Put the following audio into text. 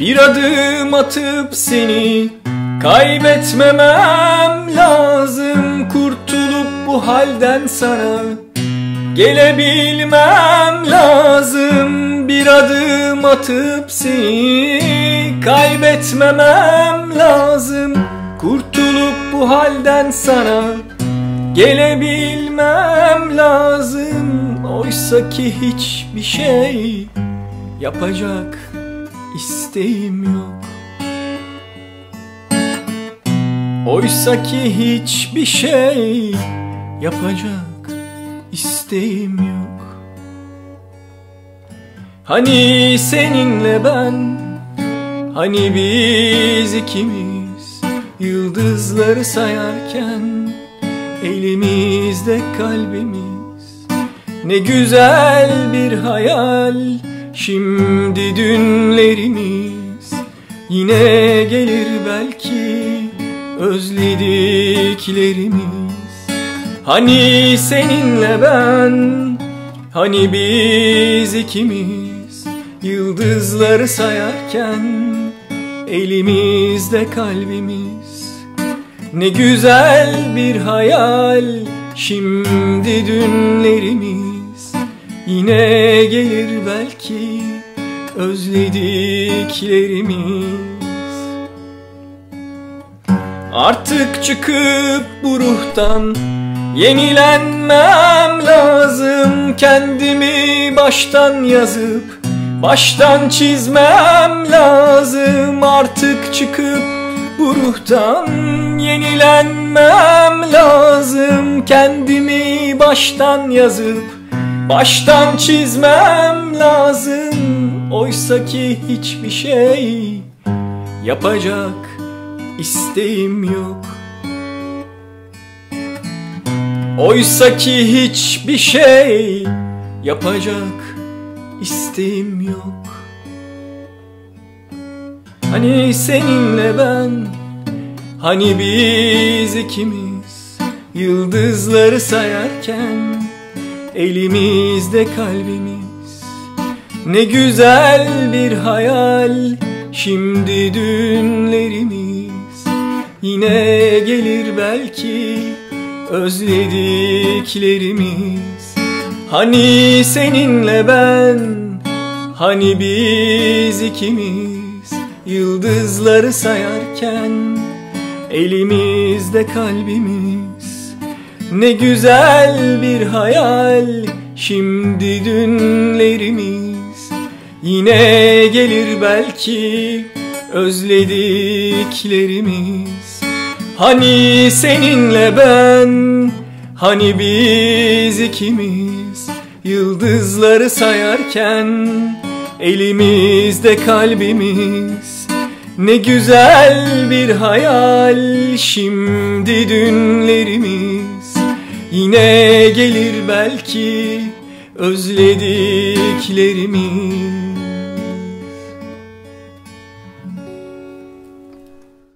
Bir adım atıp seni kaybetmemem lazım. Kurtulup bu halden sana gelebilmem lazım. Bir adım atıp seni kaybetmemem lazım. Kurtulup bu halden sana gelebilmem lazım. Oysa ki hiçbir şey yapacak isteğim yok. Oysa ki hiçbir şey yapacak isteğim yok. Hani seninle ben Hani biz ikimiz Yıldızları sayarken Elimizde kalbimiz. Ne güzel bir hayal Şimdi dünlerimiz Yine gelir belki Özlediklerimiz. Hani seninle ben Hani biz ikimiz Yıldızları sayarken Elimizde kalbimiz. Ne güzel bir hayal Şimdi dünlerimiz Yine gelir belki Özlediklerimiz. Artık çıkıp bu ruhtan Yenilenmem lazım. Kendimi baştan yazıp Baştan çizmem lazım. Artık çıkıp bu ruhtan Yenilenmem lazım. Kendimi baştan yazıp Baştan çizmem lazım Oysa ki hiçbir şey. Yapacak isteğim yok. Oysa ki hiçbir şey yapacak isteğim yok. Hani seninle ben, hani biz ikimiz Yıldızları sayarken elimizde kalbimiz. Ne güzel bir hayal. Şimdi dünlerimiz. Yine gelir belki özlediklerimiz. Hani seninle ben Hani biz ikimiz. Yıldızları sayarken Elimizde kalbimiz Ne güzel bir hayal. Şimdi dünlerimiz Yine gelir belki Özlediklerimiz. Hani seninle ben Hani biz ikimiz Yıldızları sayarken Elimizde kalbimiz. Ne güzel bir hayal. Şimdi dünlerimiz Yine gelir belki Özlediklerimiz